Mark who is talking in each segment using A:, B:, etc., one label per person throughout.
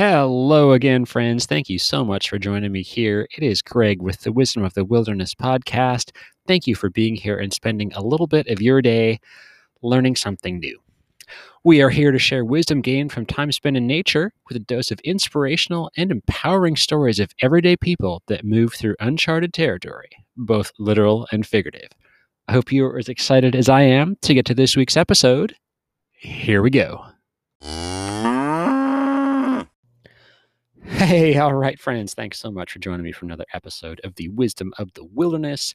A: Hello again, friends. Thank you so much for joining me here. It is Greg with the Wisdom of the Wilderness podcast. Thank you for being here and spending a little bit of your day learning something new. We are here to share wisdom gained from time spent in nature with a dose of inspirational and empowering stories of everyday people that move through uncharted territory, both literal and figurative. I hope you are as excited as I am to get to this week's episode. Here we go. Hey, all right, friends. Thanks so much for joining me for another episode of the Wisdom of the Wilderness.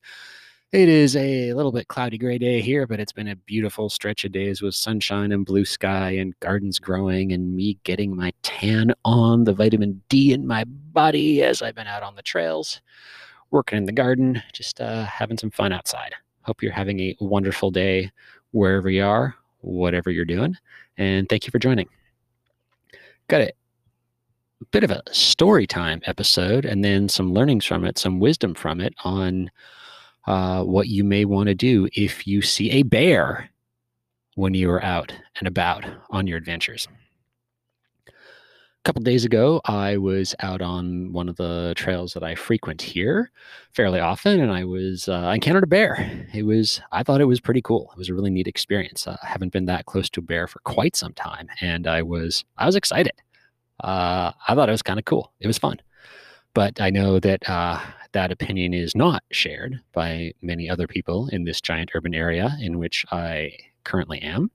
A: It is a little bit cloudy gray day here, but it's been a beautiful stretch of days with sunshine and blue sky and gardens growing and me getting my tan on, the vitamin D in my body as I've been out on the trails, working in the garden, just uh, having some fun outside. Hope you're having a wonderful day wherever you are, whatever you're doing. And thank you for joining. Got it bit of a story time episode and then some learnings from it, some wisdom from it on uh, what you may want to do if you see a bear when you are out and about on your adventures. A couple days ago, I was out on one of the trails that I frequent here fairly often, and I was uh, I encountered a bear. It was I thought it was pretty cool. It was a really neat experience. Uh, I haven't been that close to a bear for quite some time, and I was I was excited uh, I thought it was kind of cool. It was fun. But I know that uh, that opinion is not shared by many other people in this giant urban area in which I currently am.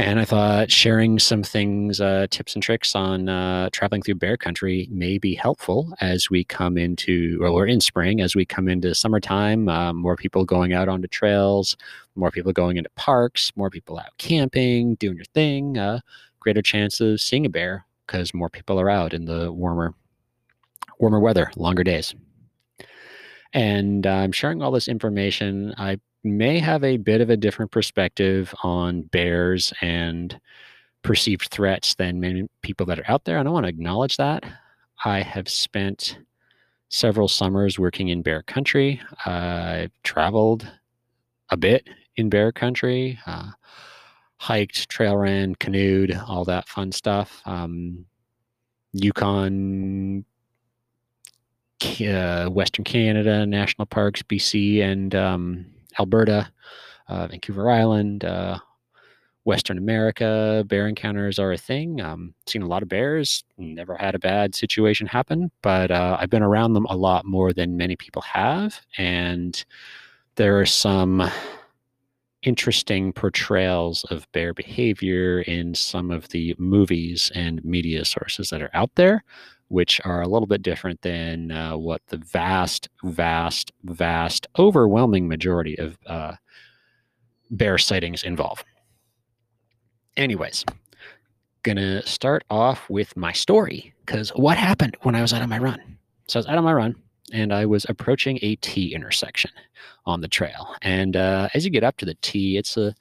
A: And I thought sharing some things, uh, tips and tricks on uh, traveling through bear country may be helpful as we come into, or in spring, as we come into summertime. Um, more people going out onto trails, more people going into parks, more people out camping, doing your thing. Uh, greater chance of seeing a bear because more people are out in the warmer warmer weather, longer days. And I'm sharing all this information. I may have a bit of a different perspective on bears and perceived threats than many people that are out there. And I want to acknowledge that. I have spent several summers working in bear country. I've traveled a bit in bear country. Uh, hiked, trail ran, canoed, all that fun stuff. Um, Yukon, uh, Western Canada, national parks, BC, and um, Alberta, uh, Vancouver Island, uh, Western America. Bear encounters are a thing. Um, seen a lot of bears. Never had a bad situation happen, but uh, I've been around them a lot more than many people have, and there are some interesting portrayals of bear behavior in some of the movies and media sources that are out there, which are a little bit different than uh, what the vast, vast, vast, overwhelming majority of uh, bear sightings involve. Anyways, gonna start off with my story because what happened when I was out on my run? So I was out on my run and I was approaching a T intersection on the trail. And uh, as you get up to the T, it's a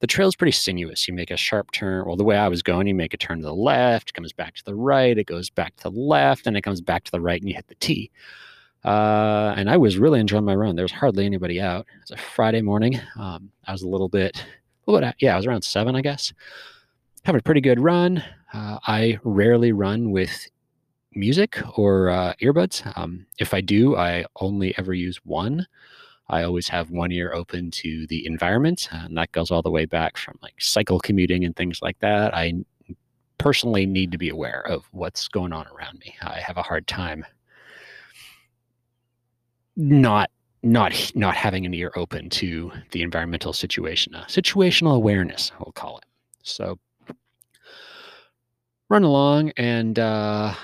A: the trail is pretty sinuous. You make a sharp turn. Well, the way I was going, you make a turn to the left, comes back to the right, it goes back to the left, and it comes back to the right, and you hit the T. Uh, and I was really enjoying my run. There was hardly anybody out. It was a Friday morning. Um, I was a little bit, a little bit, yeah, I was around seven, I guess. Having a pretty good run. Uh, I rarely run with music or uh, earbuds. Um, if I do, I only ever use one. I always have one ear open to the environment, and that goes all the way back from like cycle commuting and things like that. I personally need to be aware of what's going on around me. I have a hard time not not not having an ear open to the environmental situation. Uh, situational awareness, we'll call it. So run along and uh,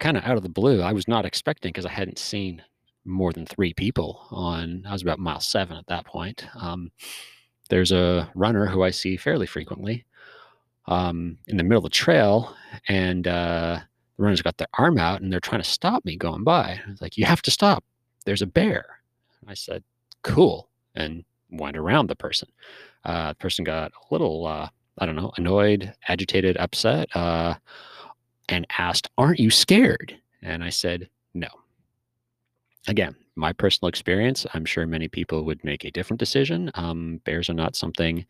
A: kind of out of the blue. I was not expecting because I hadn't seen more than three people on. I was about mile seven at that point. Um, there's a runner who I see fairly frequently um, in the middle of the trail, and uh, the runner's got their arm out and they're trying to stop me going by. I was like, "You have to stop. There's a bear." I said, "Cool," and went around the person. Uh, the person got a little, uh, I don't know, annoyed, agitated, upset. And asked, Aren't you scared? And I said, No. Again, my personal experience, I'm sure many people would make a different decision. Um, bears are not something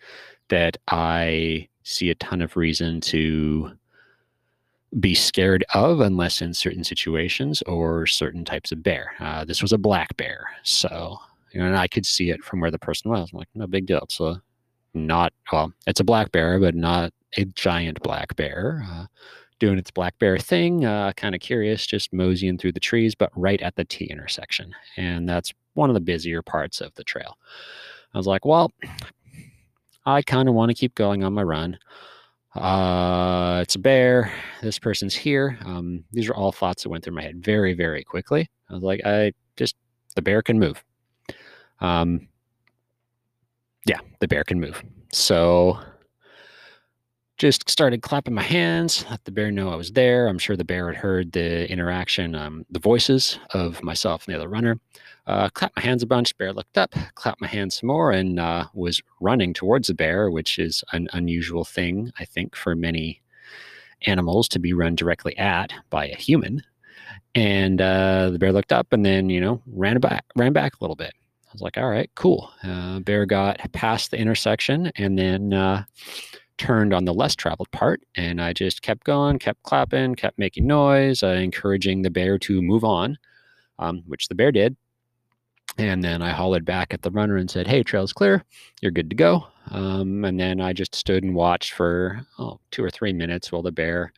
A: that I see a ton of reason to be scared of unless in certain situations or certain types of bear. Uh, this was a black bear, so you know, and I could see it from where the person was. I'm like, no big deal. It's a not well, it's a black bear, but not a giant black bear. Uh, doing its black bear thing, uh, kind of curious, just moseying through the trees, but right at the T intersection, and that's one of the busier parts of the trail. I was like, well, I kind of want to keep going on my run. Uh, it's a bear. This person's here. Um, these are all thoughts that went through my head very, very quickly. I was like, I just, the bear can move. Um, yeah, the bear can move. So just started clapping my hands, let the bear know I was there. I'm sure the bear had heard the interaction, um, the voices of myself and the other runner. Uh, clapped my hands a bunch. Bear looked up, clapped my hands some more, and uh, was running towards the bear, which is an unusual thing, I think, for many animals to be run directly at by a human. And uh, the bear looked up and then, you know, ran back, ran back a little bit. I was like, all right, cool. Uh, bear got past the intersection and then uh, turned on the less traveled part. And I just kept going, kept clapping, kept making noise, uh, encouraging the bear to move on, um, which the bear did. And then I hollered back at the runner and said, Hey, trail's clear. You're good to go. Um, and then I just stood and watched for oh, two or three minutes while the bear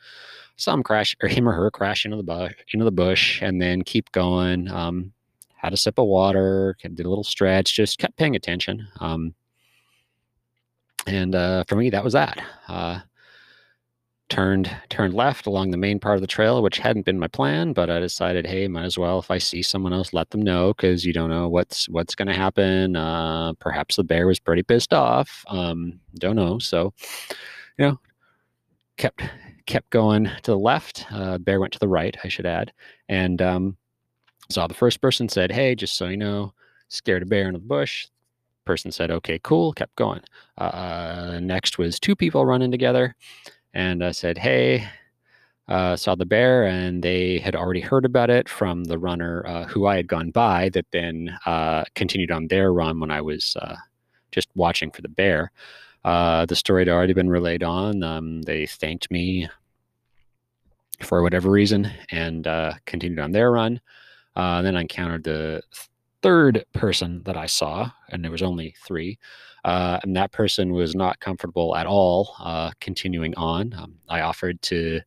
A: saw him crash or him or her crash into the bush, into the bush, and then keep going. Um, had a sip of water, did a little stretch, just kept paying attention. Um, and uh, for me, that was that. Uh, turned turned left along the main part of the trail, which hadn't been my plan, but I decided, hey, might as well if I see someone else, let them know because you don't know what's what's going to happen. Uh, perhaps the bear was pretty pissed off. Um, don't know. So, you know, kept kept going to the left. Uh, bear went to the right, I should add, and um, saw the first person said, hey, just so you know, scared a bear into the bush. Person said, okay, cool. Kept going. Uh, next was two people running together and I said, "Hey, uh, saw the bear," and they had already heard about it from the runner uh, who I had gone by. That then uh, continued on their run when I was uh, just watching for the bear. Uh, the story had already been relayed on. Um, they thanked me for whatever reason and uh, continued on their run. then I encountered the third person that I saw, and there was only three. Uh, and that person was not comfortable at all uh, continuing on. Um, I offered to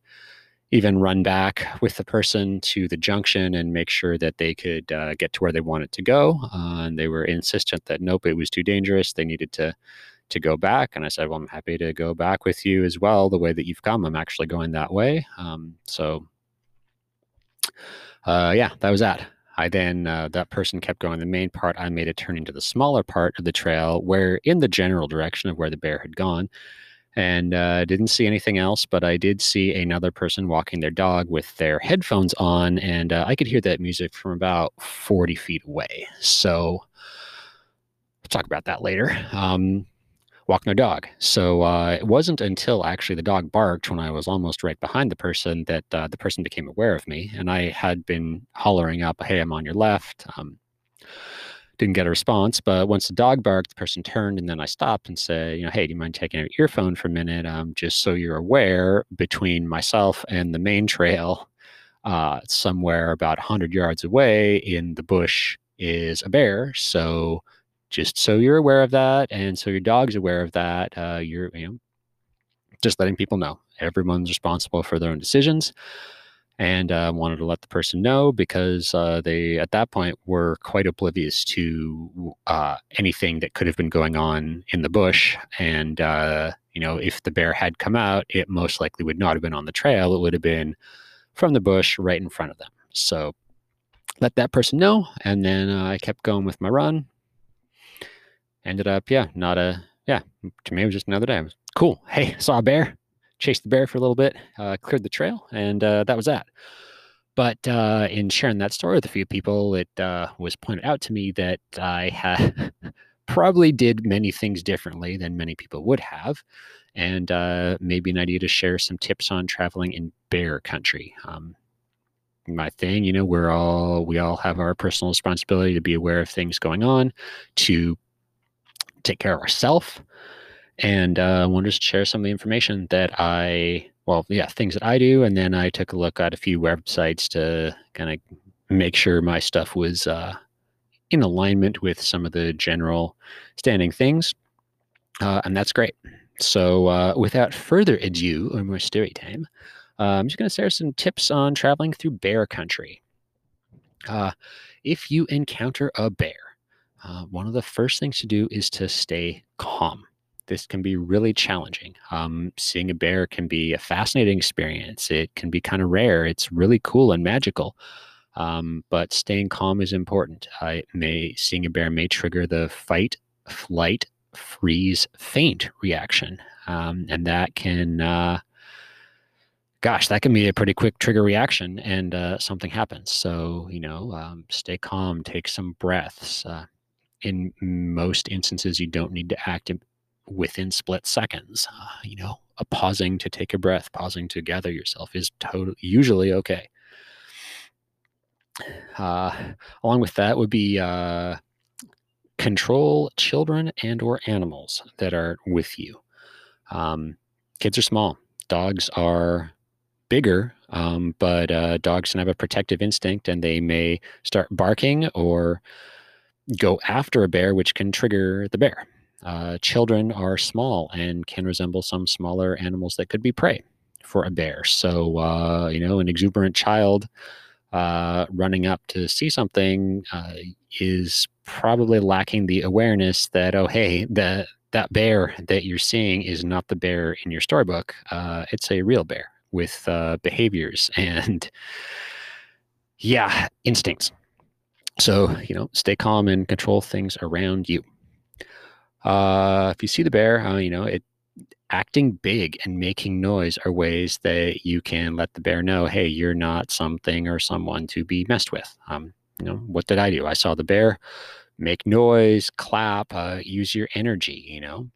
A: even run back with the person to the junction and make sure that they could uh, get to where they wanted to go. Uh, and they were insistent that nope, it was too dangerous. They needed to to go back. And I said, well, I'm happy to go back with you as well. The way that you've come, I'm actually going that way. Um, so, uh, yeah, that was that. I then, uh, that person kept going the main part. I made a turn into the smaller part of the trail where, in the general direction of where the bear had gone, and uh, didn't see anything else, but I did see another person walking their dog with their headphones on, and uh, I could hear that music from about 40 feet away. So, talk about that later. Um, walking their dog. So uh, it wasn't until actually the dog barked when I was almost right behind the person that uh, the person became aware of me. And I had been hollering up, Hey, I'm on your left. Um, didn't get a response, but once the dog barked, the person turned and then I stopped and said, you know, hey, do you mind taking out your earphone for a minute? Um, just so you're aware, between myself and the main trail, uh, somewhere about 100 yards away in the bush is a bear. So just so you're aware of that and so your dog's aware of that uh, you're you know just letting people know. Everyone's responsible for their own decisions and uh, wanted to let the person know because uh, they at that point were quite oblivious to uh, anything that could have been going on in the bush and uh, you know if the bear had come out it most likely would not have been on the trail. It would have been from the bush right in front of them. So let that person know and then uh, i kept going with my run ended up, yeah, not a, yeah, to me, it was just another day. Was, cool. Hey, saw a bear, chased the bear for a little bit, uh, cleared the trail, and uh, that was that. But uh, in sharing that story with a few people, it uh, was pointed out to me that I probably did many things differently than many people would have. And uh, maybe an idea to share some tips on traveling in bear country. Um, my thing, you know, we're all we all have our personal responsibility to be aware of things going on, to take care of ourselves. And uh, I wanted to share some of the information that I well, yeah, things that I do, and then I took a look at a few websites to kind of make sure my stuff was uh, in alignment with some of the general standing things, uh, and that's great. So, uh, without further ado or more story time, uh, I'm just going to share some tips on traveling through bear country. Uh, if you encounter a bear, uh, one of the first things to do is to stay calm. This can be really challenging. Um, seeing a bear can be a fascinating experience. It can be kind of rare. It's really cool and magical. Um, but staying calm is important. May seeing a bear may trigger the fight, flight, freeze, faint reaction, um, and that can uh, gosh, that can be a pretty quick trigger reaction and uh, something happens. So, you know, um, stay calm, take some breaths. In most instances, you don't need to act within split seconds. Uh, you know, a pausing to take a breath, pausing to gather yourself is totally usually okay. Uh, along with that would be uh, control children and or animals that are with you. Um, kids are small. Dogs are bigger, um, but uh, dogs can have a protective instinct and they may start barking or go after a bear, which can trigger the bear. Uh, children are small and can resemble some smaller animals that could be prey for a bear. So, uh, you know, an exuberant child uh, running up to see something uh, is probably lacking the awareness that, oh, hey, that that bear that you're seeing is not the bear in your storybook. Uh, it's a real bear with uh, behaviors and yeah, instincts. So, you know, stay calm and control things around you. Uh, if you see the bear, uh, you know, it acting big and making noise are ways that you can let the bear know, hey, you're not something or someone to be messed with. Um, you know, what did I do? I saw the bear make noise, clap, uh, use your energy, you know,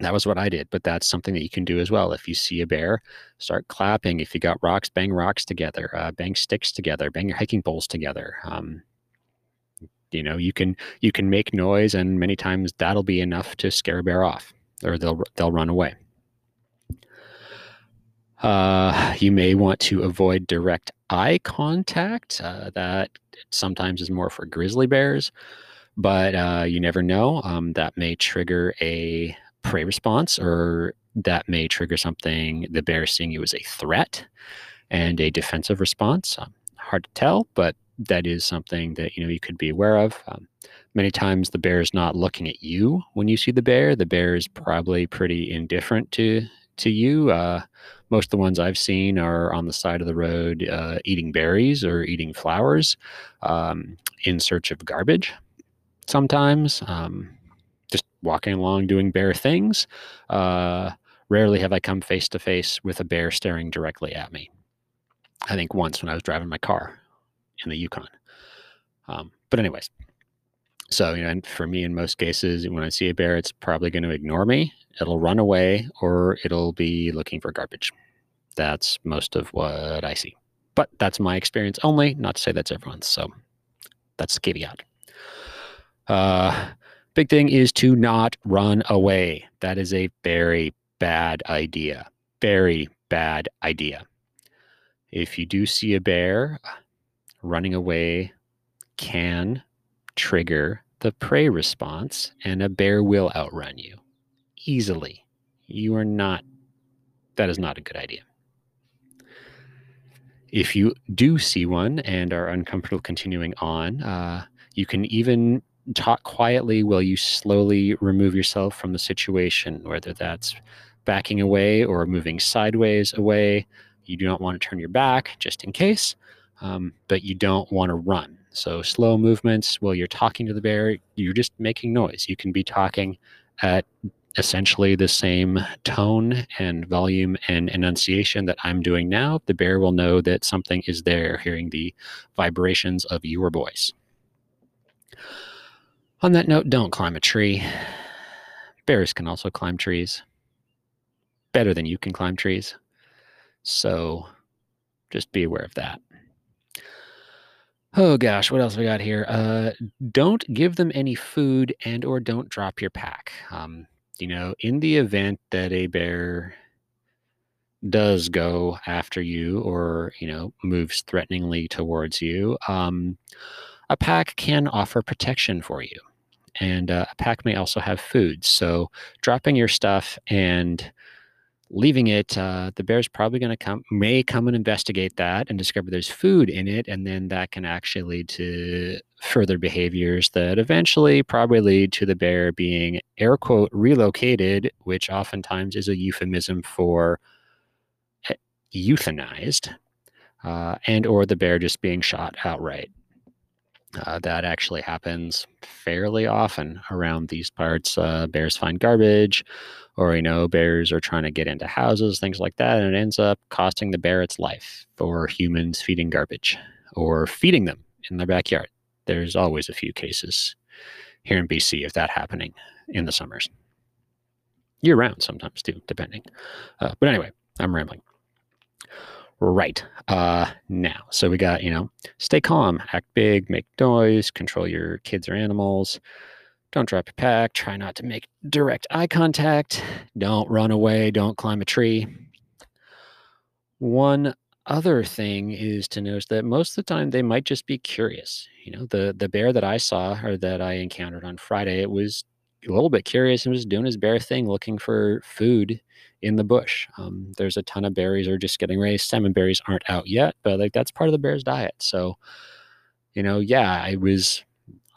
A: that was what I did, but that's something that you can do as well. If you see a bear, start clapping. If you got rocks, bang rocks together, uh, bang sticks together, bang your hiking poles together. Um, you know, you can you can make noise, and many times that'll be enough to scare a bear off, or they'll they'll run away. Uh, you may want to avoid direct eye contact. Uh, that sometimes is more for grizzly bears, but uh, you never know. Um, that may trigger a prey response, or that may trigger something the bear seeing you as a threat and a defensive response. Um, hard to tell, but that is something that you know you could be aware of. Um, many times the bear is not looking at you when you see the bear. The bear is probably pretty indifferent to to you. Uh, most of the ones I've seen are on the side of the road uh, eating berries or eating flowers um, in search of garbage. Sometimes, um, just walking along doing bear things. Uh, rarely have I come face to face with a bear staring directly at me. I think once when I was driving my car in the Yukon. Um, but anyways, so you know, for me, in most cases, when I see a bear, it's probably going to ignore me. It'll run away, or it'll be looking for garbage. That's most of what I see. But that's my experience only. Not to say that's everyone's. So that's the caveat. Uh, Big thing is to not run away. That is a very bad idea. Very bad idea. If you do see a bear, running away can trigger the prey response, and a bear will outrun you easily. You are not, that is not a good idea. If you do see one and are uncomfortable continuing on, uh, you can even talk quietly while you slowly remove yourself from the situation, whether that's backing away or moving sideways away. You do not want to turn your back just in case, um, but you don't want to run. So, slow movements while you're talking to the bear, you're just making noise. You can be talking at essentially the same tone and volume and enunciation that I'm doing now. The bear will know that something is there, hearing the vibrations of your voice. On that note, don't climb a tree. Bears can also climb trees better than you can climb trees. So just be aware of that. Oh gosh, what else we got here? Uh, don't give them any food and or don't drop your pack. Um, you know, in the event that a bear does go after you or you know moves threateningly towards you um, a pack can offer protection for you and uh, a pack may also have food so dropping your stuff and leaving it uh, the bear's probably going to come may come and investigate that and discover there's food in it and then that can actually lead to further behaviors that eventually probably lead to the bear being air quote relocated which oftentimes is a euphemism for euthanized uh, and or the bear just being shot outright. Uh, that actually happens fairly often around these parts. Uh, bears find garbage, or you know, bears are trying to get into houses, things like that, and it ends up costing the bear its life. Or humans feeding garbage, or feeding them in their backyard. There's always a few cases here in BC of that happening in the summers, year round sometimes too, depending. Uh, but anyway, I'm rambling. Right. Uh, now, so we got, you know, stay calm, act big, make noise, control your kids or animals. Don't drop your pack. Try not to make direct eye contact. Don't run away. Don't climb a tree. One other thing is to notice that most of the time they might just be curious. You know, the the bear that I saw or that I encountered on Friday, it was a little bit curious and was doing his bear thing, looking for food in the bush. Um, there's a ton of berries are just getting raised. Salmon berries aren't out yet, but like that's part of the bear's diet. So, you know, yeah, I was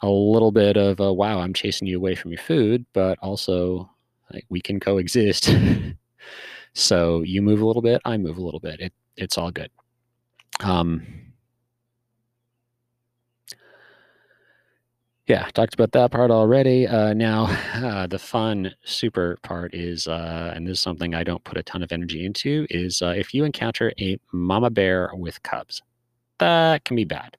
A: a little bit of a wow, I'm chasing you away from your food, but also like we can coexist. so you move a little bit, I move a little bit. It it's all good. Um, yeah, talked about that part already. Uh, now, uh, the fun, super part is, uh, and this is something I don't put a ton of energy into, is uh, if you encounter a mama bear with cubs, that can be bad.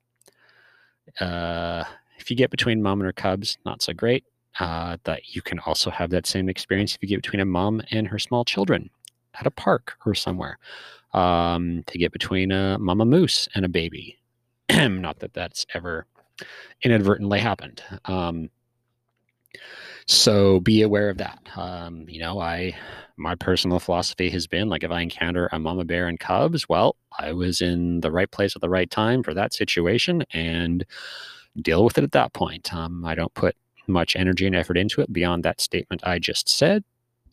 A: Uh, if you get between mom and her cubs, not so great. Uh, that you can also have that same experience if you get between a mom and her small children at a park or somewhere. Um, to get between a mama moose and a baby. not that that's ever inadvertently happened. Um, so be aware of that. Um, you know, I my personal philosophy has been like if I encounter a mama bear and cubs, well, I was in the right place at the right time for that situation and deal with it at that point. Um, I don't put much energy and effort into it beyond that statement I just said.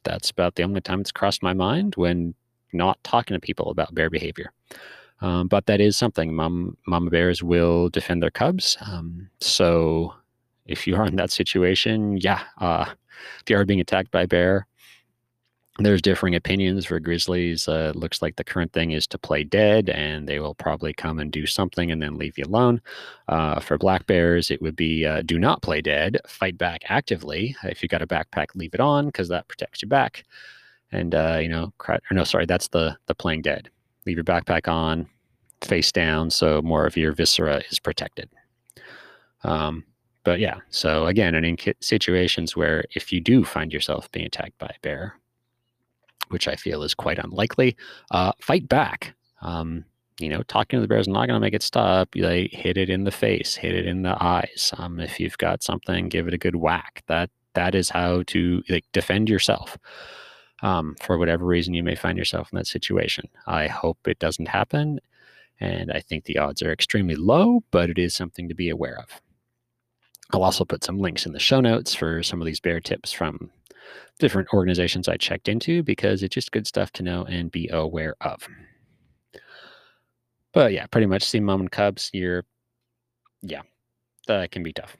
A: That's about the only time it's crossed my mind when not talking to people about bear behavior. Um, but that is something. Mom, mama bears will defend their cubs. Um, so if you are in that situation, yeah, uh, if you are being attacked by a bear, there's differing opinions for grizzlies. Uh, looks like the current thing is to play dead, and they will probably come and do something and then leave you alone. Uh, for black bears, it would be uh, do not play dead, fight back actively. If you got a backpack, leave it on because that protects your back. And uh, you know, cry, no, sorry, that's the the playing dead leave your backpack on, face down, so more of your viscera is protected. Um, but yeah, so again, and in situations where if you do find yourself being attacked by a bear, which I feel is quite unlikely, uh, fight back. Um, you know, talking to the bear is not going to make it stop. Like, hit it in the face, hit it in the eyes. Um, if you've got something, give it a good whack. That that is how to like defend yourself um, for whatever reason you may find yourself in that situation. I hope it doesn't happen. And I think the odds are extremely low, but it is something to be aware of. I'll also put some links in the show notes for some of these bear tips from different organizations I checked into because it's just good stuff to know and be aware of. But yeah, pretty much see mom and cubs. You're, yeah, that can be tough.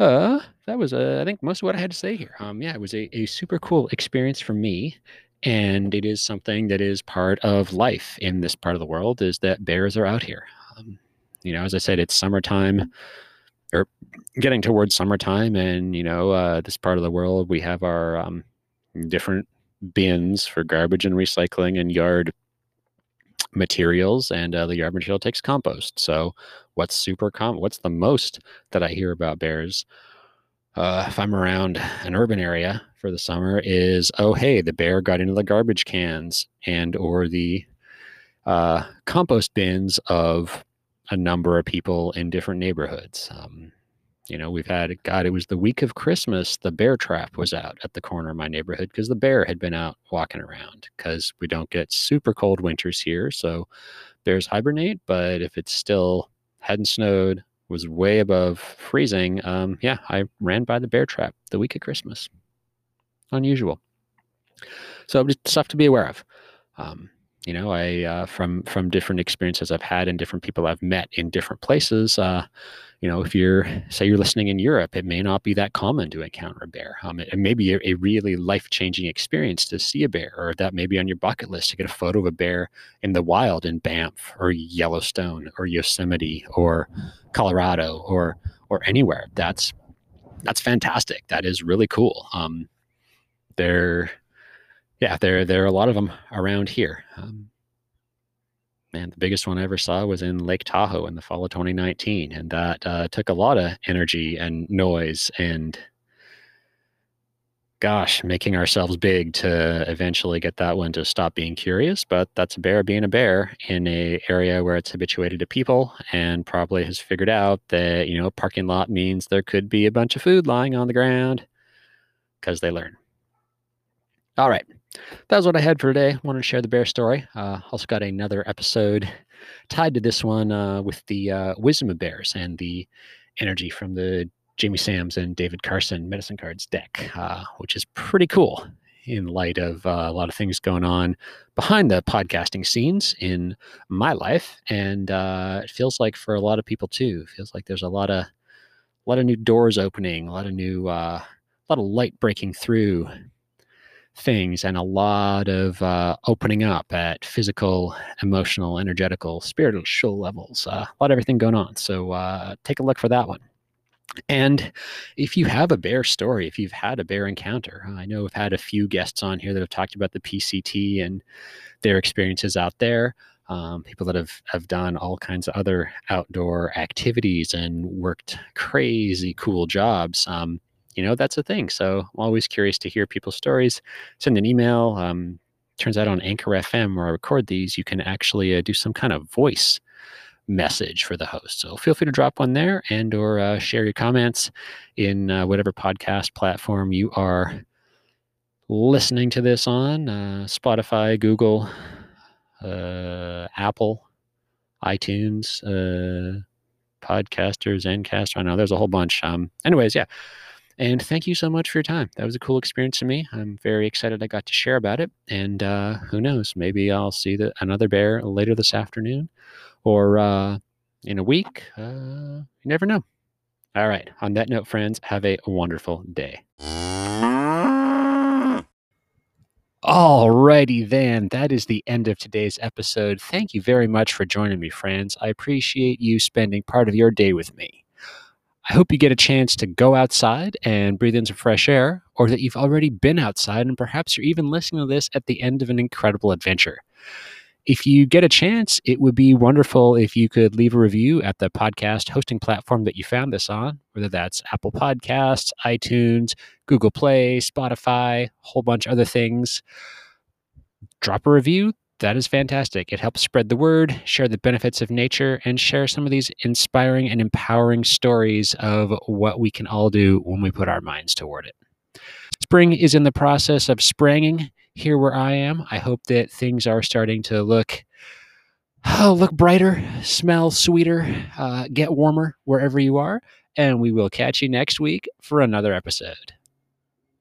A: Uh, that was, uh, I think, most of what I had to say here. Um, yeah, it was a, a super cool experience for me. And it is something that is part of life in this part of the world is that bears are out here. Um, you know, as I said, it's summertime or getting towards summertime. And, you know, uh, this part of the world, we have our um, different bins for garbage and recycling and yard materials and uh, the yard material takes compost. So what's super common what's the most that i hear about bears uh, if i'm around an urban area for the summer is oh hey the bear got into the garbage cans and or the uh, compost bins of a number of people in different neighborhoods. Um, you know, we've had, God, it was the week of Christmas. The bear trap was out at the corner of my neighborhood because the bear had been out walking around because we don't get super cold winters here. So bears hibernate. But if it's still hadn't snowed, was way above freezing, um, yeah, I ran by the bear trap the week of Christmas. Unusual. So just stuff to be aware of. Um, you know, I uh, from from different experiences I've had and different people I've met in different places. Uh, you know, if you're say you're listening in Europe, it may not be that common to encounter a bear. Um, it, it may be a, a really life changing experience to see a bear, or that may be on your bucket list to get a photo of a bear in the wild in Banff or Yellowstone or Yosemite or Colorado or or anywhere. That's that's fantastic. That is really cool. Um, there, yeah, there there are a lot of them around here. Um, man, the biggest one I ever saw was in Lake Tahoe in the fall of 2019. And that uh, took a lot of energy and noise and, gosh, making ourselves big to eventually get that one to stop being curious. But that's a bear being a bear in a area where it's habituated to people and probably has figured out that, you know, parking lot means there could be a bunch of food lying on the ground because they learn. All right. That was what I had for today. Wanted to share the bear story. Uh, also got another episode tied to this one uh, with the uh, wisdom of bears and the energy from the Jamie Sams and David Carson medicine cards deck, uh, which is pretty cool in light of uh, a lot of things going on behind the podcasting scenes in my life, and uh, it feels like for a lot of people too. Feels like there's a lot of a lot of new doors opening, a lot of new, a lot of light breaking through things and a lot of uh, opening up at physical, emotional, energetical, spiritual levels. Uh, a lot of everything going on. So uh, take a look for that one. And if you have a bear story, if you've had a bear encounter, I know I've had a few guests on here that have talked about the PCT and their experiences out there. Um, people that have, have done all kinds of other outdoor activities and worked crazy cool jobs. Um, you know, that's a thing. So I'm always curious to hear people's stories. Send an email. Um, turns out on Anchor FM, where I record these, you can actually uh, do some kind of voice message for the host. So feel free to drop one there and or uh, share your comments in uh, whatever podcast platform you are listening to this on uh, Spotify, Google, uh, Apple, iTunes, uh, podcasters, Zencastr. I know there's a whole bunch. Um, anyways, yeah. And thank you so much for your time. That was a cool experience to me. I'm very excited I got to share about it. And uh, who knows, maybe I'll see the, another bear later this afternoon or uh, in a week. Uh, you never know. All right. On that note, friends, have a wonderful day. Alrighty then, that is the end of today's episode. Thank you very much for joining me, friends. I appreciate you spending part of your day with me. I hope you get a chance to go outside and breathe in some fresh air, or that you've already been outside and perhaps you're even listening to this at the end of an incredible adventure. If you get a chance, it would be wonderful if you could leave a review at the podcast hosting platform that you found this on, whether that's Apple Podcasts, iTunes, Google Play, Spotify, a whole bunch of other things. Drop a review that is fantastic. It helps spread the word, share the benefits of nature, and share some of these inspiring and empowering stories of what we can all do when we put our minds toward it. Spring is in the process of springing here where I am. I hope that things are starting to look oh, look brighter, smell sweeter, uh, get warmer wherever you are. And we will catch you next week for another episode.